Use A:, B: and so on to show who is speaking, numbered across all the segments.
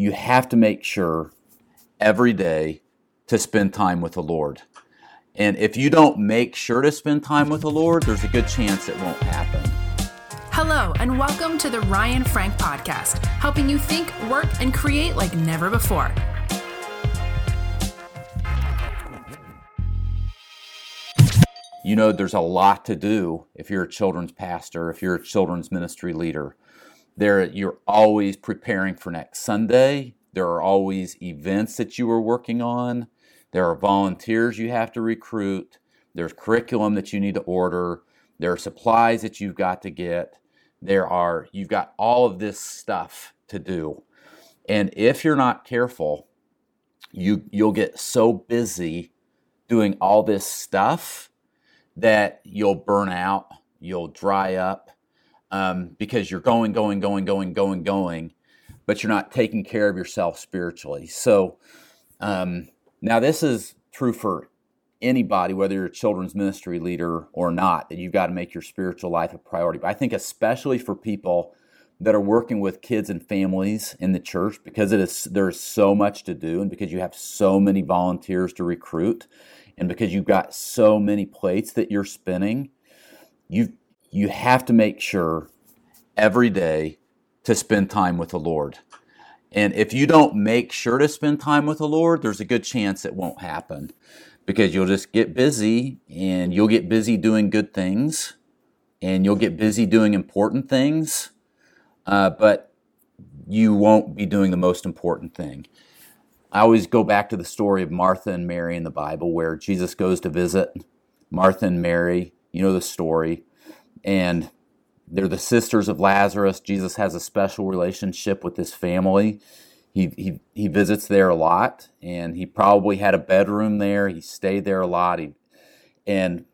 A: you have to make sure every day to spend time with the Lord. And if you don't make sure to spend time with the Lord, there's a good chance it won't happen.
B: Hello, and welcome to the Ryan Frank Podcast, helping you think, work, and create like never before.
A: You know, there's a lot to do if you're a children's pastor, if you're a children's ministry leader. There, you're always preparing for next Sunday. There are always events that you are working on. There are volunteers you have to recruit. There's curriculum that you need to order. There are supplies that you've got to get. There are, you've got all of this stuff to do. And if you're not careful, you, you'll get so busy doing all this stuff that you'll burn out, you'll dry up um, because you're going, going, going, going, going, going, but you're not taking care of yourself spiritually. So um, now this is true for anybody, whether you're a children's ministry leader or not, that you've got to make your spiritual life a priority. But I think especially for people that are working with kids and families in the church because it is there's so much to do and because you have so many volunteers to recruit and because you've got so many plates that you're spinning, you you have to make sure every day to spend time with the Lord. And if you don't make sure to spend time with the Lord, there's a good chance it won't happen because you'll just get busy and you'll get busy doing good things and you'll get busy doing important things, uh, but you won't be doing the most important thing. I always go back to the story of Martha and Mary in the Bible where Jesus goes to visit Martha and Mary. You know the story. And they're the sisters of Lazarus. Jesus has a special relationship with this family. He, he, he visits there a lot, and he probably had a bedroom there. He stayed there a lot. He, and,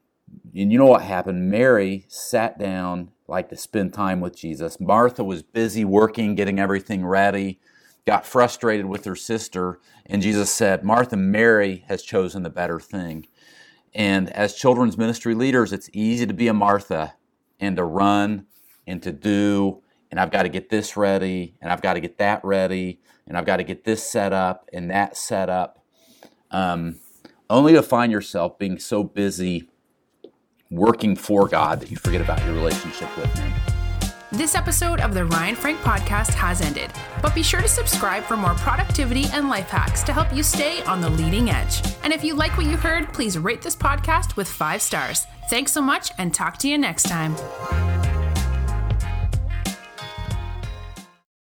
A: and you know what happened? Mary sat down, like to spend time with Jesus. Martha was busy working, getting everything ready got frustrated with her sister, and Jesus said, Martha, Mary has chosen the better thing. And as children's ministry leaders, it's easy to be a Martha and to run and to do, and I've got to get this ready, and I've got to get that ready, and I've got to get this set up and that set up. Um, only to find yourself being so busy working for God that you forget about your relationship with Him.
B: This episode of the Ryan Frank podcast has ended, but be sure to subscribe for more productivity and life hacks to help you stay on the leading edge. And if you like what you heard, please rate this podcast with five stars. Thanks so much and talk to you next time.